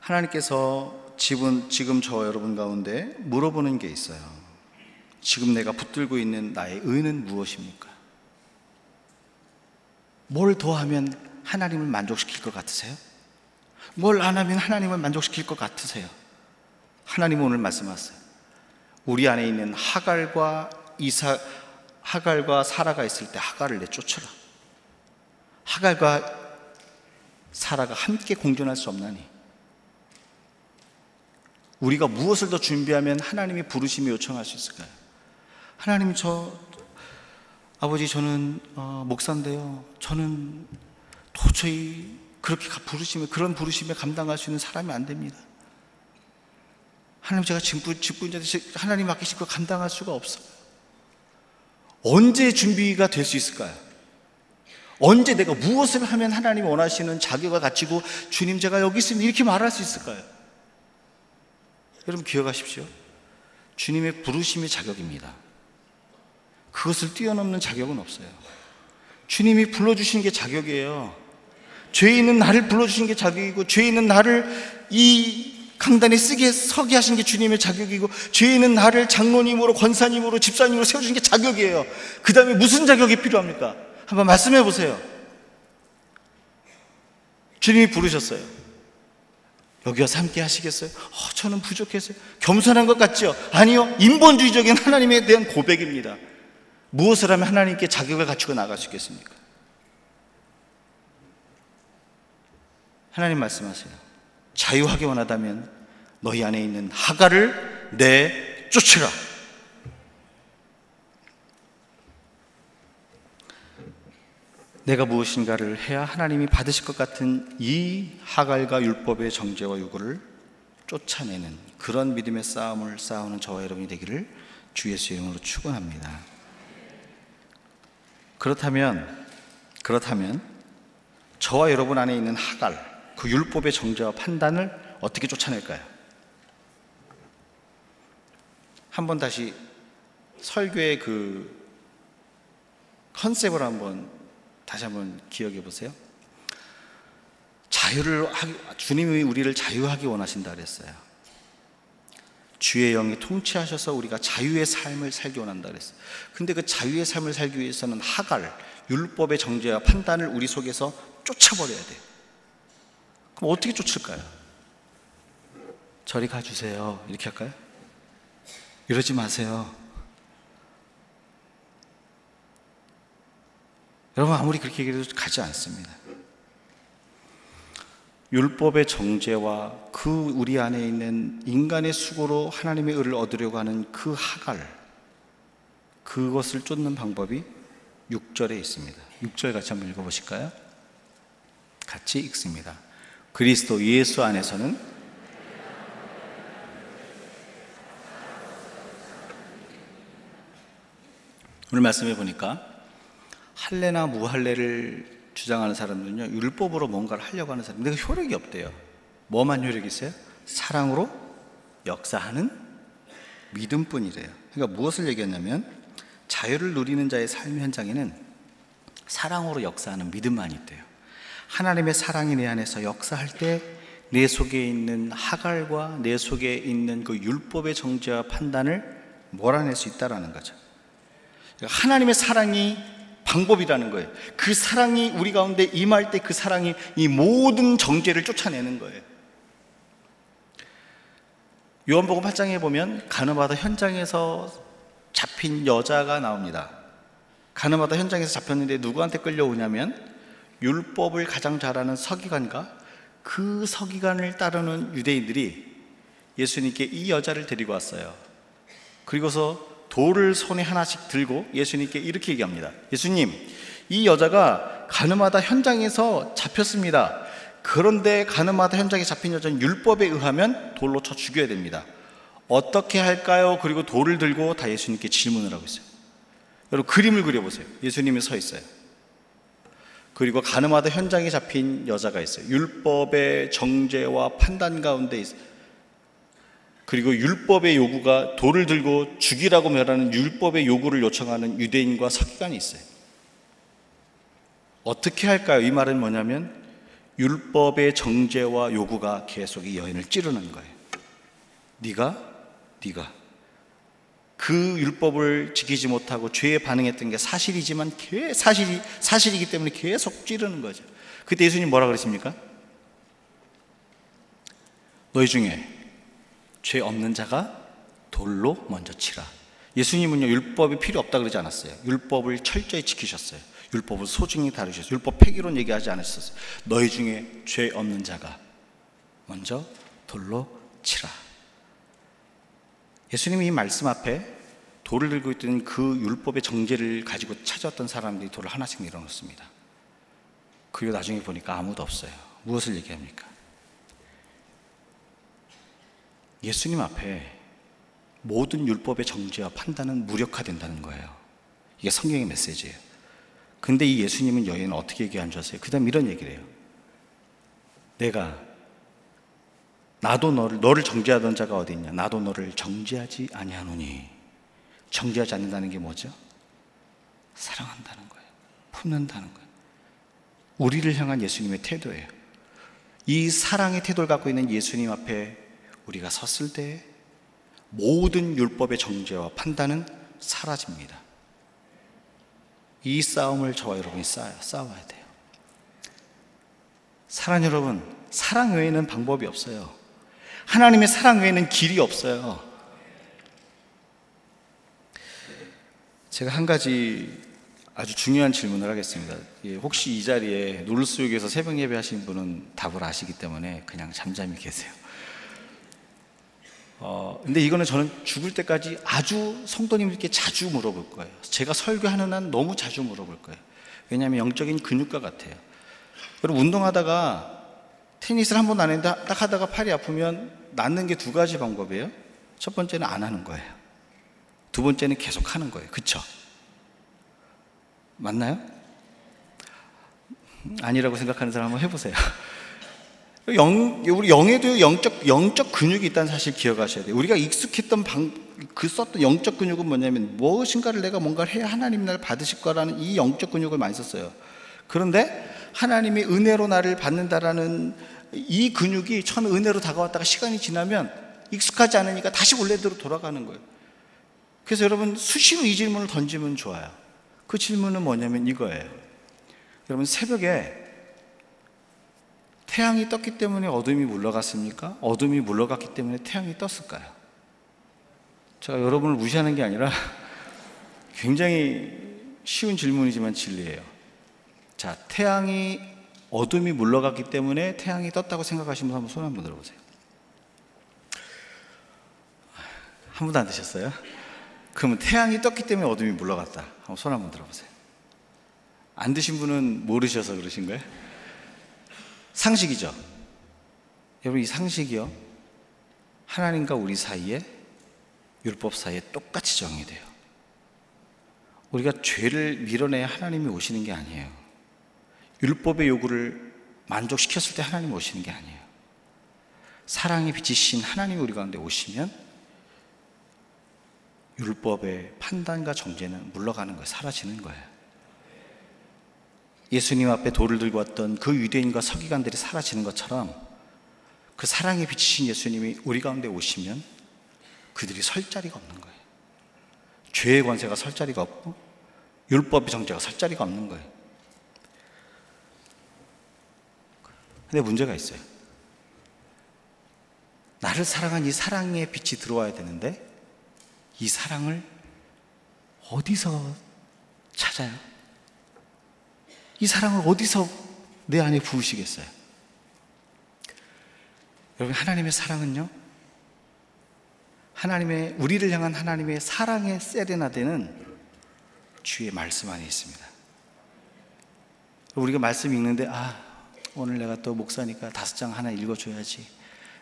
하나님께서 지금, 지금 저 여러분 가운데 물어보는 게 있어요. 지금 내가 붙들고 있는 나의 의는 무엇입니까? 뭘 더하면 하나님을 만족시킬 것 같으세요? 뭘 안 하면 하나님을 만족시킬 것 같으세요? 하나님은 오늘 말씀하세요. 우리 안에 있는 하갈과 이사 하갈과 사라가 있을 때 하갈을 내쫓으라. 하갈과 사라가 함께 공존할 수 없나니. 우리가 무엇을 더 준비하면 하나님이 부르심이 요청할 수 있을까요? 하나님 저 아버지 저는 어, 목사인데요. 저는 도저히 그렇게 부르심에 그런 부르심에 감당할 수 있는 사람이 안 됩니다. 하나님 제가 직분 직분자 하나님 맡기신 거 감당할 수가 없어요. 언제 준비가 될 수 있을까요? 언제 내가 무엇을 하면 하나님이 원하시는 자격을 갖추고 주님 제가 여기 있으면 이렇게 말할 수 있을까요? 여러분 기억하십시오. 주님의 부르심이 자격입니다. 그것을 뛰어넘는 자격은 없어요. 주님이 불러주신 게 자격이에요. 죄 있는 나를 불러주신 게 자격이고, 죄 있는 나를 이 강단에 쓰게 서게 하신 게 주님의 자격이고, 죄 있는 나를 장로님으로, 권사님으로, 집사님으로 세워주신 게 자격이에요. 그 다음에 무슨 자격이 필요합니까? 한번 말씀해 보세요. 주님이 부르셨어요. 여기 와서 함께 하시겠어요? 어, 저는 부족해서요. 겸손한 것 같죠? 아니요. 인본주의적인 하나님에 대한 고백입니다. 무엇을 하면 하나님께 자격을 갖추고 나갈 수 있겠습니까? 하나님 말씀하세요. 자유하게 원하다면 너희 안에 있는 하가를 내 쫓으라. 내가 무엇인가를 해야 하나님이 받으실 것 같은 이 하갈과 율법의 정죄와 요구를 쫓아내는 그런 믿음의 싸움을 싸우는 저와 여러분이 되기를 주 예수 이름으로 축원합니다. 그렇다면 그렇다면 저와 여러분 안에 있는 하갈 그 율법의 정죄와 판단을 어떻게 쫓아낼까요? 한번 다시 설교의 그 컨셉을 한번 다시 한번 기억해 보세요. 자유를 하기, 주님이 우리를 자유하게 원하신다 그랬어요. 주의 영이 통치하셔서 우리가 자유의 삶을 살기 원한다 그랬어요. 근데 그 자유의 삶을 살기 위해서는 하갈, 율법의 정죄와 판단을 우리 속에서 쫓아버려야 돼요. 그럼 어떻게 쫓을까요? 저리 가주세요. 이렇게 할까요? 이러지 마세요. 여러분 아무리 그렇게 얘기해도 가지 않습니다. 율법의 정죄와 그 우리 안에 있는 인간의 수고로 하나님의 의를 얻으려고 하는 그 하갈 그것을 쫓는 방법이 6절에 있습니다. 6절 같이 한번 읽어 보실까요? 같이 읽습니다. 그리스도 예수 안에서는 오늘 말씀해 보니까 할례나 무할례를 주장하는 사람들은요 율법으로 뭔가를 하려고 하는 사람. 근데 그 효력이 없대요. 뭐만 효력이 있어요? 사랑으로 역사하는 믿음뿐이래요. 그러니까 무엇을 얘기했냐면 자유를 누리는 자의 삶 현장에는 사랑으로 역사하는 믿음만 있대요. 하나님의 사랑이 내 안에서 역사할 때 내 속에 있는 하갈과 내 속에 있는 그 율법의 정죄와 판단을 몰아낼 수 있다라는 거죠. 그러니까 하나님의 사랑이 방법이라는 거예요. 그 사랑이 우리 가운데 임할 때 그 사랑이 이 모든 정죄를 쫓아내는 거예요. 요한복음 8장에 보면 가늠하다 현장에서 잡힌 여자가 나옵니다. 가늠하다 현장에서 잡혔는데 누구한테 끌려오냐면 율법을 가장 잘 아는 서기관과 그 서기관을 따르는 유대인들이 예수님께 이 여자를 데리고 왔어요. 그리고서 돌을 손에 하나씩 들고 예수님께 이렇게 얘기합니다. 예수님, 이 여자가 가늠하다 현장에서 잡혔습니다. 그런데 가늠하다 현장에 잡힌 여자는 율법에 의하면 돌로 쳐 죽여야 됩니다. 어떻게 할까요? 그리고 돌을 들고 다 예수님께 질문을 하고 있어요. 여러분 그림을 그려보세요. 예수님이 서 있어요. 그리고 가늠하다 현장에 잡힌 여자가 있어요. 율법의 정죄와 판단 가운데 있어요. 그리고 율법의 요구가 돌을 들고 죽이라고 말하는 율법의 요구를 요청하는 유대인과 서기관이 있어요. 어떻게 할까요? 이 말은 뭐냐면 율법의 정죄와 요구가 계속 이 여인을 찌르는 거예요. 네가 네가 그 율법을 지키지 못하고 죄에 반응했던 게 사실이지만 계 사실이 사실이기 때문에 계속 찌르는 거죠. 그때 예수님 뭐라 그랬습니까? 너희 중에 죄 없는 자가 돌로 먼저 치라. 예수님은요 율법이 필요 없다 그러지 않았어요. 율법을 철저히 지키셨어요. 율법을 소중히 다루셨어요. 율법 폐기론 얘기하지 않으셨어요. 너희 중에 죄 없는 자가 먼저 돌로 치라. 예수님이 이 말씀 앞에 돌을 들고 있던 그 율법의 정죄를 가지고 찾아왔던 사람들이 돌을 하나씩 밀어놓습니다. 그리고 나중에 보니까 아무도 없어요. 무엇을 얘기합니까? 예수님 앞에 모든 율법의 정죄와 판단은 무력화된다는 거예요. 이게 성경의 메시지예요. 근데 이 예수님은 여인은 어떻게 얘기한 줄 아세요? 그 다음 이런 얘기를 해요. 내가 나도 너를 너를 정죄하던 자가 어디 있냐? 나도 너를 정죄하지 아니하노니. 정죄하지 않는다는 게 뭐죠? 사랑한다는 거예요. 품는다는 거예요. 우리를 향한 예수님의 태도예요. 이 사랑의 태도를 갖고 있는 예수님 앞에 우리가 섰을 때 모든 율법의 정죄와 판단은 사라집니다. 이 싸움을 저와 여러분이 싸, 싸워야 돼요. 사랑 여러분, 사랑 외에는 방법이 없어요. 하나님의 사랑 외에는 길이 없어요. 제가 한 가지 아주 중요한 질문을 하겠습니다. 예, 혹시 이 자리에 누르스역에서 새벽 예배 하신 분은 답을 아시기 때문에 그냥 잠잠히 계세요. 어, 근데 이거는 저는 죽을 때까지 아주 성도님들께 자주 물어볼 거예요. 제가 설교하는 한 너무 자주 물어볼 거예요. 왜냐하면 영적인 근육과 같아요. 여러분, 운동하다가 테니스를 한 번 안 했는데 딱 하다가 팔이 아프면 낫는 게 두 가지 방법이에요. 첫 번째는 안 하는 거예요. 두 번째는 계속 하는 거예요. 그쵸? 맞나요? 아니라고 생각하는 사람 한번 해보세요. 영, 우리 영에도 영적, 영적 근육이 있다는 사실 기억하셔야 돼요. 우리가 익숙했던 방, 그 썼던 영적 근육은 뭐냐면 무엇인가를 내가 뭔가를 해야 하나님 나를 받으실 거라는 이 영적 근육을 많이 썼어요. 그런데 하나님이 은혜로 나를 받는다라는 이 근육이 처음에 은혜로 다가왔다가 시간이 지나면 익숙하지 않으니까 다시 원래대로 돌아가는 거예요. 그래서 여러분 수시로 이 질문을 던지면 좋아요. 그 질문은 뭐냐면 이거예요. 여러분 새벽에 태양이 떴기 때문에 어둠이 물러갔습니까? 어둠이 물러갔기 때문에 태양이 떴을까요? 제가 여러분을 무시하는 게 아니라 *laughs* 굉장히 쉬운 질문이지만 진리예요. 자, 태양이 어둠이 물러갔기 때문에 태양이 떴다고 생각하시면 한번 손 한번 들어보세요. 한 분도 안 드셨어요? 그러면 태양이 떴기 때문에 어둠이 물러갔다. 한번 손 한번 들어보세요. 안 드신 분은 모르셔서 그러신 거예요? 상식이죠. 여러분 이 상식이요. 하나님과 우리 사이에 율법 사이에 똑같이 정의돼요. 우리가 죄를 밀어내야 하나님이 오시는 게 아니에요. 율법의 요구를 만족시켰을 때 하나님 오시는 게 아니에요. 사랑의 빛이신 하나님이 우리 가운데 오시면 율법의 판단과 정죄는 물러가는 거예요. 사라지는 거예요. 예수님 앞에 돌을 들고 왔던 그 유대인과 서기관들이 사라지는 것처럼 그 사랑의 빛이신 예수님이 우리 가운데 오시면 그들이 설 자리가 없는 거예요. 죄의 권세가 설 자리가 없고 율법의 정죄가 설 자리가 없는 거예요. 근데 문제가 있어요. 나를 사랑한 이 사랑의 빛이 들어와야 되는데 이 사랑을 어디서 찾아요? 이 사랑을 어디서 내 안에 부으시겠어요? 여러분, 하나님의 사랑은요, 하나님의, 우리를 향한 하나님의 사랑의 세레나데는 주의 말씀 안에 있습니다. 우리가 말씀 읽는데, 아, 오늘 내가 또 목사니까 다섯 장 하나 읽어줘야지.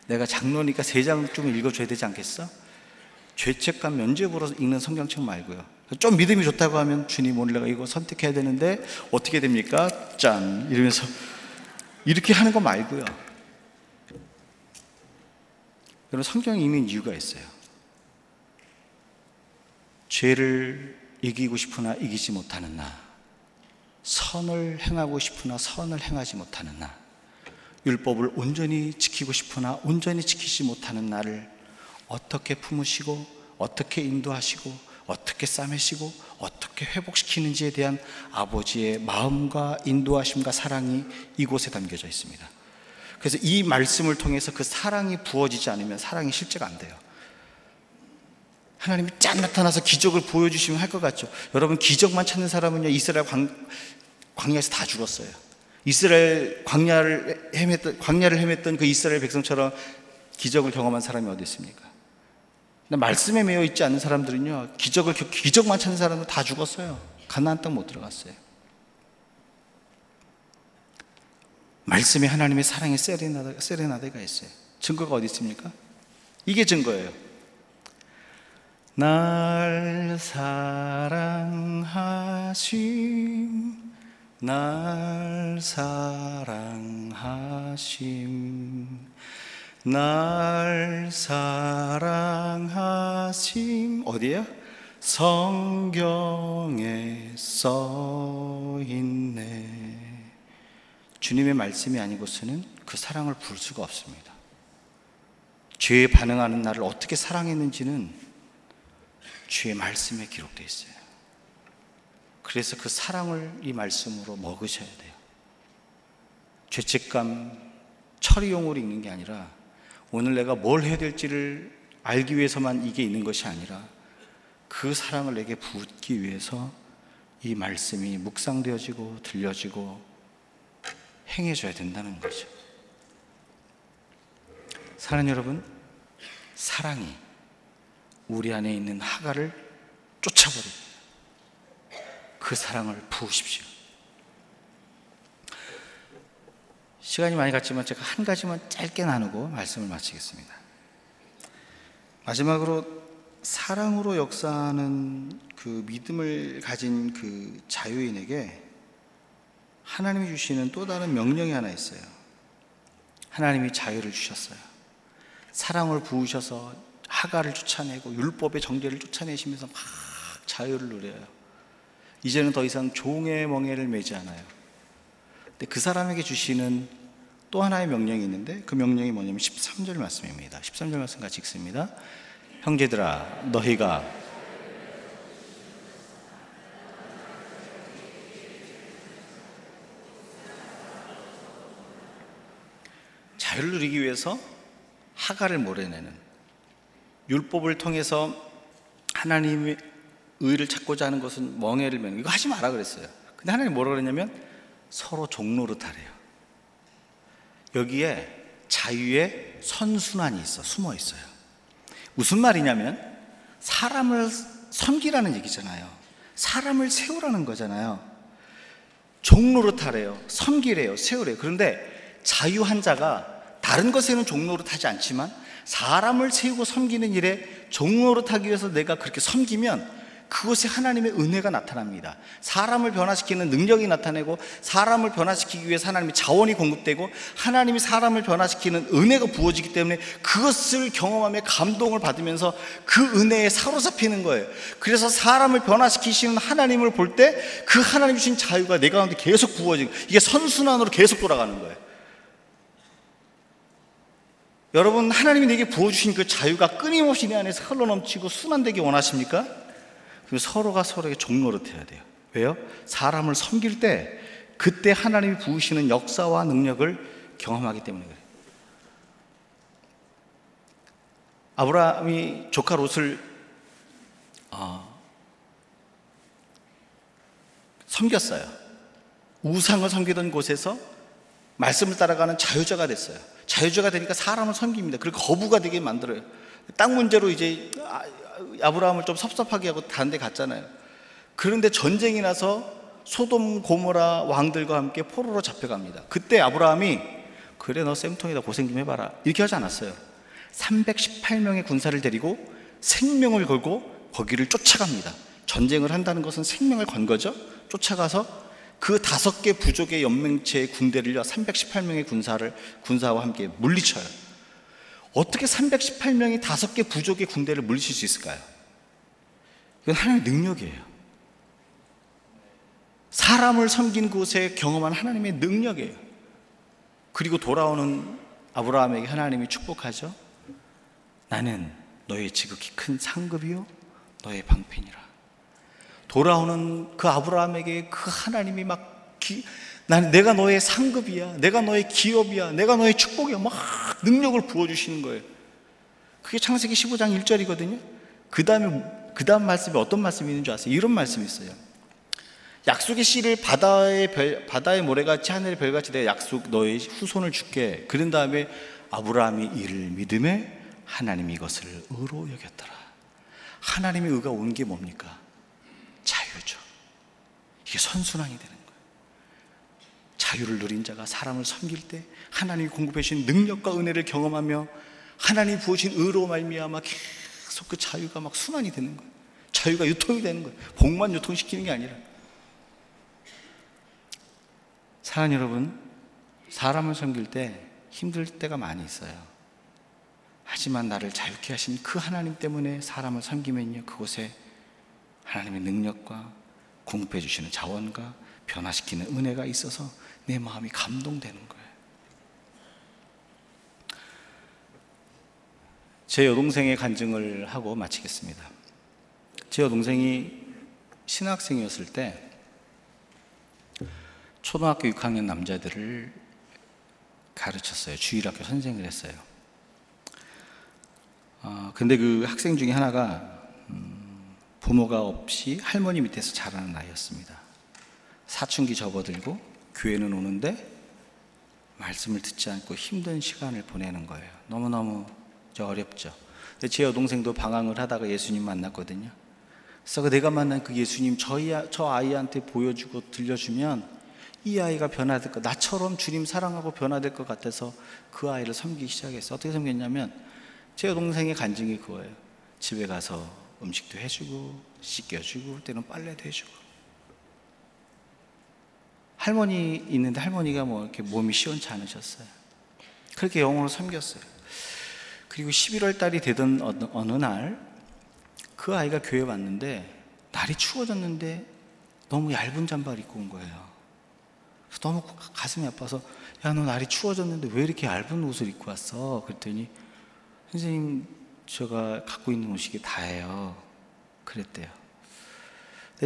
내가 장로니까 세 장쯤 읽어줘야 되지 않겠어? 죄책감 면죄부로 읽는 성경책 말고요. 좀 믿음이 좋다고 하면 주님 오늘 내가 이거 선택해야 되는데 어떻게 됩니까? 짠 이러면서 이렇게 하는 거 말고요. 여러분 성경이 있는 이유가 있어요. 죄를 이기고 싶으나 이기지 못하는 나, 선을 행하고 싶으나 선을 행하지 못하는 나, 율법을 온전히 지키고 싶으나 온전히 지키지 못하는 나를 어떻게 품으시고 어떻게 인도하시고 어떻게 싸매시고 어떻게 회복시키는지에 대한 아버지의 마음과 인도하심과 사랑이 이곳에 담겨져 있습니다. 그래서 이 말씀을 통해서 그 사랑이 부어지지 않으면 사랑이 실제가 안 돼요. 하나님이 짠 나타나서 기적을 보여주시면 할 것 같죠. 여러분 기적만 찾는 사람은요 이스라엘 광, 광야에서 다 죽었어요. 이스라엘 광야를 헤맸던 광야를 헤맸던 그 이스라엘 백성처럼 기적을 경험한 사람이 어디 있습니까? 근데 말씀에 매여 있지 않는 사람들은요 기적을 기적만 찾는 사람은 다 죽었어요. 가나안 땅 못 들어갔어요. 말씀에 하나님의 사랑의 세레나데, 세레나데가 있어요. 증거가 어디 있습니까? 이게 증거예요. 날 사랑하심 날 사랑하심 날 사랑하심 어디에요? 성경에 써 있네. 주님의 말씀이 아니고서는 그 사랑을 부를 수가 없습니다. 죄에 반응하는 나를 어떻게 사랑했는지는 주의 말씀에 기록되어 있어요. 그래서 그 사랑을 이 말씀으로 먹으셔야 돼요. 죄책감, 처리용으로 읽는 게 아니라 오늘 내가 뭘 해야 될지를 알기 위해서만 이게 있는 것이 아니라 그 사랑을 내게 붓기 위해서 이 말씀이 묵상되어지고 들려지고 행해져야 된다는 거죠. 사랑 여러분, 사랑이 우리 안에 있는 하가를 쫓아버립니다. 그 사랑을 부으십시오. 시간이 많이 갔지만 제가 한 가지만 짧게 나누고 말씀을 마치겠습니다. 마지막으로 사랑으로 역사하는 그 믿음을 가진 그 자유인에게 하나님이 주시는 또 다른 명령이 하나 있어요. 하나님이 자유를 주셨어요. 사랑을 부으셔서 하가를 쫓아내고 율법의 정죄를 쫓아내시면서 막 자유를 누려요. 이제는 더 이상 종의 멍에를 매지 않아요. 근데 그 사람에게 주시는 또 하나의 명령이 있는데 그 명령이 뭐냐면 13절 말씀입니다. 13절 말씀 같이 읽습니다. 형제들아 너희가 자유를 누리기 위해서 하가를 몰아내는 율법을 통해서 하나님의 의를 찾고자 하는 것은 멍해를 매는 이거 하지 마라 그랬어요. 근데 하나님 뭐라 그랬냐면 서로 종로릇하래요. 여기에 자유의 선순환이 있어 숨어 있어요. 무슨 말이냐면 사람을 섬기라는 얘기잖아요. 사람을 세우라는 거잖아요. 종로릇 하래요. 섬기래요. 세우래요. 그런데 자유 한 자가 다른 것에는 종로릇 하지 않지만 사람을 세우고 섬기는 일에 종로릇 하기 위해서 내가 그렇게 섬기면 그것에 하나님의 은혜가 나타납니다. 사람을 변화시키는 능력이 나타내고 사람을 변화시키기 위해 하나님의 자원이 공급되고 하나님이 사람을 변화시키는 은혜가 부어지기 때문에 그것을 경험하며 감동을 받으면서 그 은혜에 사로잡히는 거예요. 그래서 사람을 변화시키시는 하나님을 볼 때 그 하나님 주신 자유가 내 가운데 계속 부어지고 이게 선순환으로 계속 돌아가는 거예요. 여러분 하나님이 내게 부어주신 그 자유가 끊임없이 내 안에서 흘러넘치고 순환되기 원하십니까? 서로가 서로에게 종노릇해야 돼요. 왜요? 사람을 섬길 때 그때 하나님이 부으시는 역사와 능력을 경험하기 때문에 그래요. 아브라함이 조카 롯을 어, 섬겼어요. 우상을 섬기던 곳에서 말씀을 따라가는 자유자가 됐어요. 자유자가 되니까 사람을 섬깁니다. 그리고 거부가 되게 만들어요. 땅 문제로 이제 아- 아브라함을 좀 섭섭하게 하고 다른 데 갔잖아요. 그런데 전쟁이 나서 소돔 고모라 왕들과 함께 포로로 잡혀갑니다. 그때 아브라함이 그래 너 쌤통이다 고생 좀 해봐라 이렇게 하지 않았어요. 318명의 군사를 데리고 생명을 걸고 거기를 쫓아갑니다. 전쟁을 한다는 것은 생명을 건 거죠. 쫓아가서 그 다섯 개 부족의 연맹체의 군대를요 318명의 군사를 군사와 함께 물리쳐요. 어떻게 318명이 다섯 개 부족의 군대를 물리칠 수 있을까요? 이건 하나님의 능력이에요. 사람을 섬긴 곳에 경험한 하나님의 능력이에요. 그리고 돌아오는 아브라함에게 하나님이 축복하죠. 나는 너의 지극히 큰 상급이요 너의 방편이라. 돌아오는 그 아브라함에게 그 하나님이 막 기, 나는 내가 너의 상급이야. 내가 너의 기업이야. 내가 너의 축복이야. 막 능력을 부어 주시는 거예요. 그게 창세기 15장 1절이거든요. 그 다음에 그 다음 말씀이 어떤 말씀이 있는 줄 아세요? 이런 말씀이 있어요. 약속의 씨를 바다의 별, 바다의 모래같이 하늘의 별같이 내가 약속 너의 후손을 줄게. 그런 다음에 아브라함이 이를 믿음에 하나님이 이것을 의로 여겼더라. 하나님의 의가 온 게 뭡니까? 자유죠. 이게 선순환이 되는. 자유를 누린 자가 사람을 섬길 때 하나님이 공급해 주신 능력과 은혜를 경험하며 하나님이 부어주신 의로 말미암아 계속 그 자유가 막 순환이 되는 거예요. 자유가 유통이 되는 거예요. 복만 유통시키는 게 아니라. 사랑 여러분, 사람을 섬길 때 힘들 때가 많이 있어요. 하지만 나를 자유케 하신 그 하나님 때문에 사람을 섬기면요, 그곳에 하나님의 능력과 공급해 주시는 자원과 변화시키는 은혜가 있어서 내 마음이 감동되는 거예요. 제 여동생의 간증을 하고 마치겠습니다. 제 여동생이 신학생이었을 때 초등학교 6학년 남자들을 가르쳤어요. 주일학교 선생을 했어요. 어, 근데 그 학생 중에 하나가 음, 부모가 없이 할머니 밑에서 자라는 아이였습니다. 사춘기 접어들고 교회는 오는데 말씀을 듣지 않고 힘든 시간을 보내는 거예요. 너무너무 저 어렵죠. 제 여동생도 방황을 하다가 예수님 만났거든요. 그래서 그 내가 만난 그 예수님 저희, 아- 저 아이한테 보여주고 들려주면 이 아이가 변화될 것, 나처럼 주님 사랑하고 변화될 것 같아서 그 아이를 섬기기 시작했어요. 어떻게 섬겼냐면 제 여동생의 간증이 그거예요. 집에 가서 음식도 해주고 씻겨주고 때는 빨래도 해주고 할머니 있는데 할머니가 뭐 이렇게 몸이 시원치 않으셨어요. 그렇게 영으로 섬겼어요. 그리고 11월 달이 되던 어느, 어느 날 그 아이가 교회 왔는데 날이 추워졌는데 너무 얇은 잠바를 입고 온 거예요. 너무 가슴이 아파서 야 너 날이 추워졌는데 왜 이렇게 얇은 옷을 입고 왔어? 그랬더니 선생님 제가 갖고 있는 옷이 다예요. 그랬대요.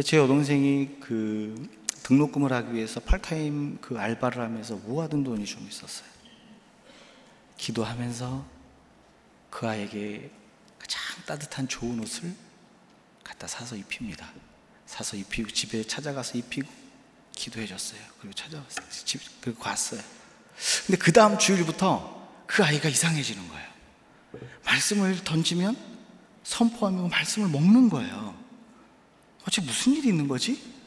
제 여동생이 그 등록금을 하기 위해서 팔타임 그 알바를 하면서 모아둔 돈이 좀 있었어요. 기도하면서 그 아이에게 가장 따뜻한 좋은 옷을 갖다 사서 입힙니다. 사서 입히고 집에 찾아가서 입히고 기도해 줬어요. 그리고 찾아왔어요. 집, 그리고 갔어요. 근데 그 다음 주일부터 그 아이가 이상해지는 거예요. 말씀을 던지면 선포하면 말씀을 먹는 거예요. 어째 무슨 일이 있는 거지?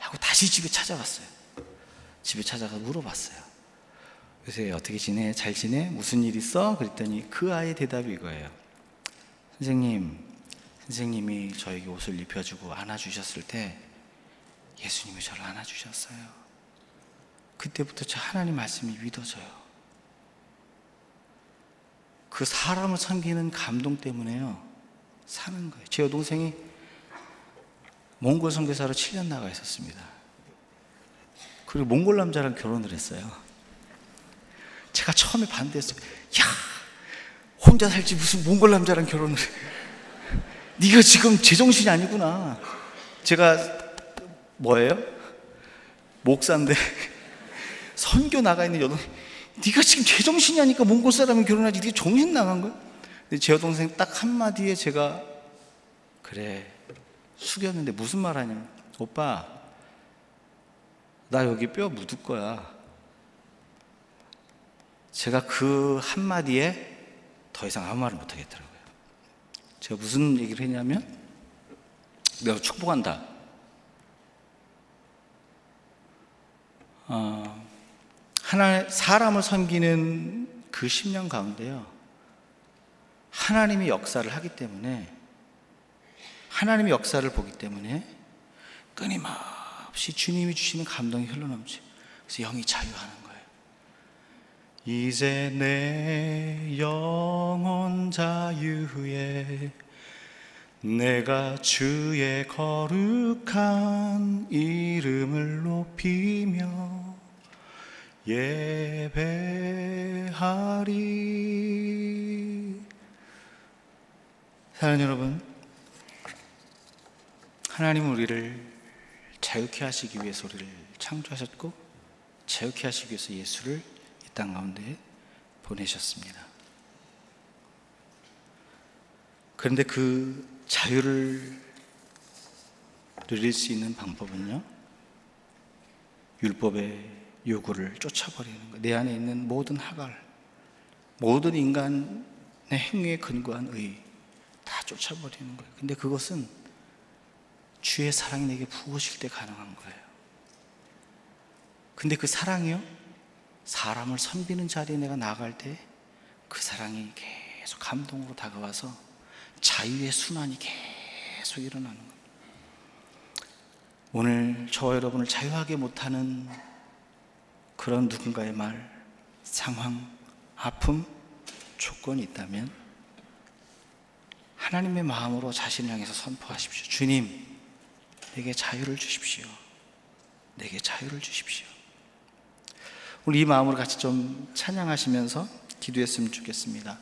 하고 다시 집에 찾아갔어요. 집에 찾아가 물어봤어요. 요새 어떻게 지내? 잘 지내? 무슨 일 있어? 그랬더니 그 아이의 대답이 이거예요. 선생님, 선생님이 저에게 옷을 입혀주고 안아주셨을 때 예수님이 저를 안아주셨어요. 그때부터 저 하나님 말씀이 믿어져요. 그 사람을 섬기는 감동 때문에요. 사는 거예요. 제 여동생이 몽골 선교사로 7년 나가 있었습니다. 그리고 몽골 남자랑 결혼을 했어요. 제가 처음에 반대했어요. 야, 혼자 살지 무슨 몽골 남자랑 결혼을 해. 네가 지금 제정신이 아니구나. 제가 뭐예요? 목사인데 *laughs* 선교 나가 있는 여동 네가 지금 제정신이 아니까 몽골 사람이 결혼하지 네가 정신 나간 거야? 근데 제 여동생 딱 한마디에 제가 그래 숙였는데 무슨 말 하냐면 오빠 나 여기 뼈 묻을 거야. 제가 그 한마디에 더 이상 아무 말을 못 하겠더라고요. 제가 무슨 얘기를 했냐면, 내가 축복한다. 어, 하나, 사람을 섬기는 그 10년 가운데요. 하나님이 역사를 하기 때문에, 하나님의 역사를 보기 때문에 끊임없이 주님이 주시는 감동이 흘러넘치. 그래서 영이 자유하는 거예요. 이제 내 영혼 자유에 내가 주의 거룩한 이름을 높이며 예배하리. 사랑하는 여러분, 하나님은 우리를 자유케 하시기 위해서 우리를 창조하셨고 자유케 하시기 위해서 예수를 이 땅 가운데 보내셨습니다. 그런데 그 자유를 누릴 수 있는 방법은요, 율법의 요구를 쫓아버리는 거예요. 내 안에 있는 모든 하갈, 모든 인간의 행위에 근거한 의, 다 쫓아버리는 거예요. 근데 그것은 주의 사랑이 내게 부어질 때 가능한 거예요. 근데 그 사랑이요, 사람을 섬기는 자리에 내가 나갈 때 그 사랑이 계속 감동으로 다가와서 자유의 순환이 계속 일어나는 거예요. 오늘 저와 여러분을 자유하게 못하는 그런 누군가의 말, 상황, 아픔, 조건이 있다면 하나님의 마음으로 자신을 향해서 선포하십시오. 주님, 내게 자유를 주십시오. 내게 자유를 주십시오. 우리 이 마음으로 같이 좀 찬양하시면서 기도했으면 좋겠습니다.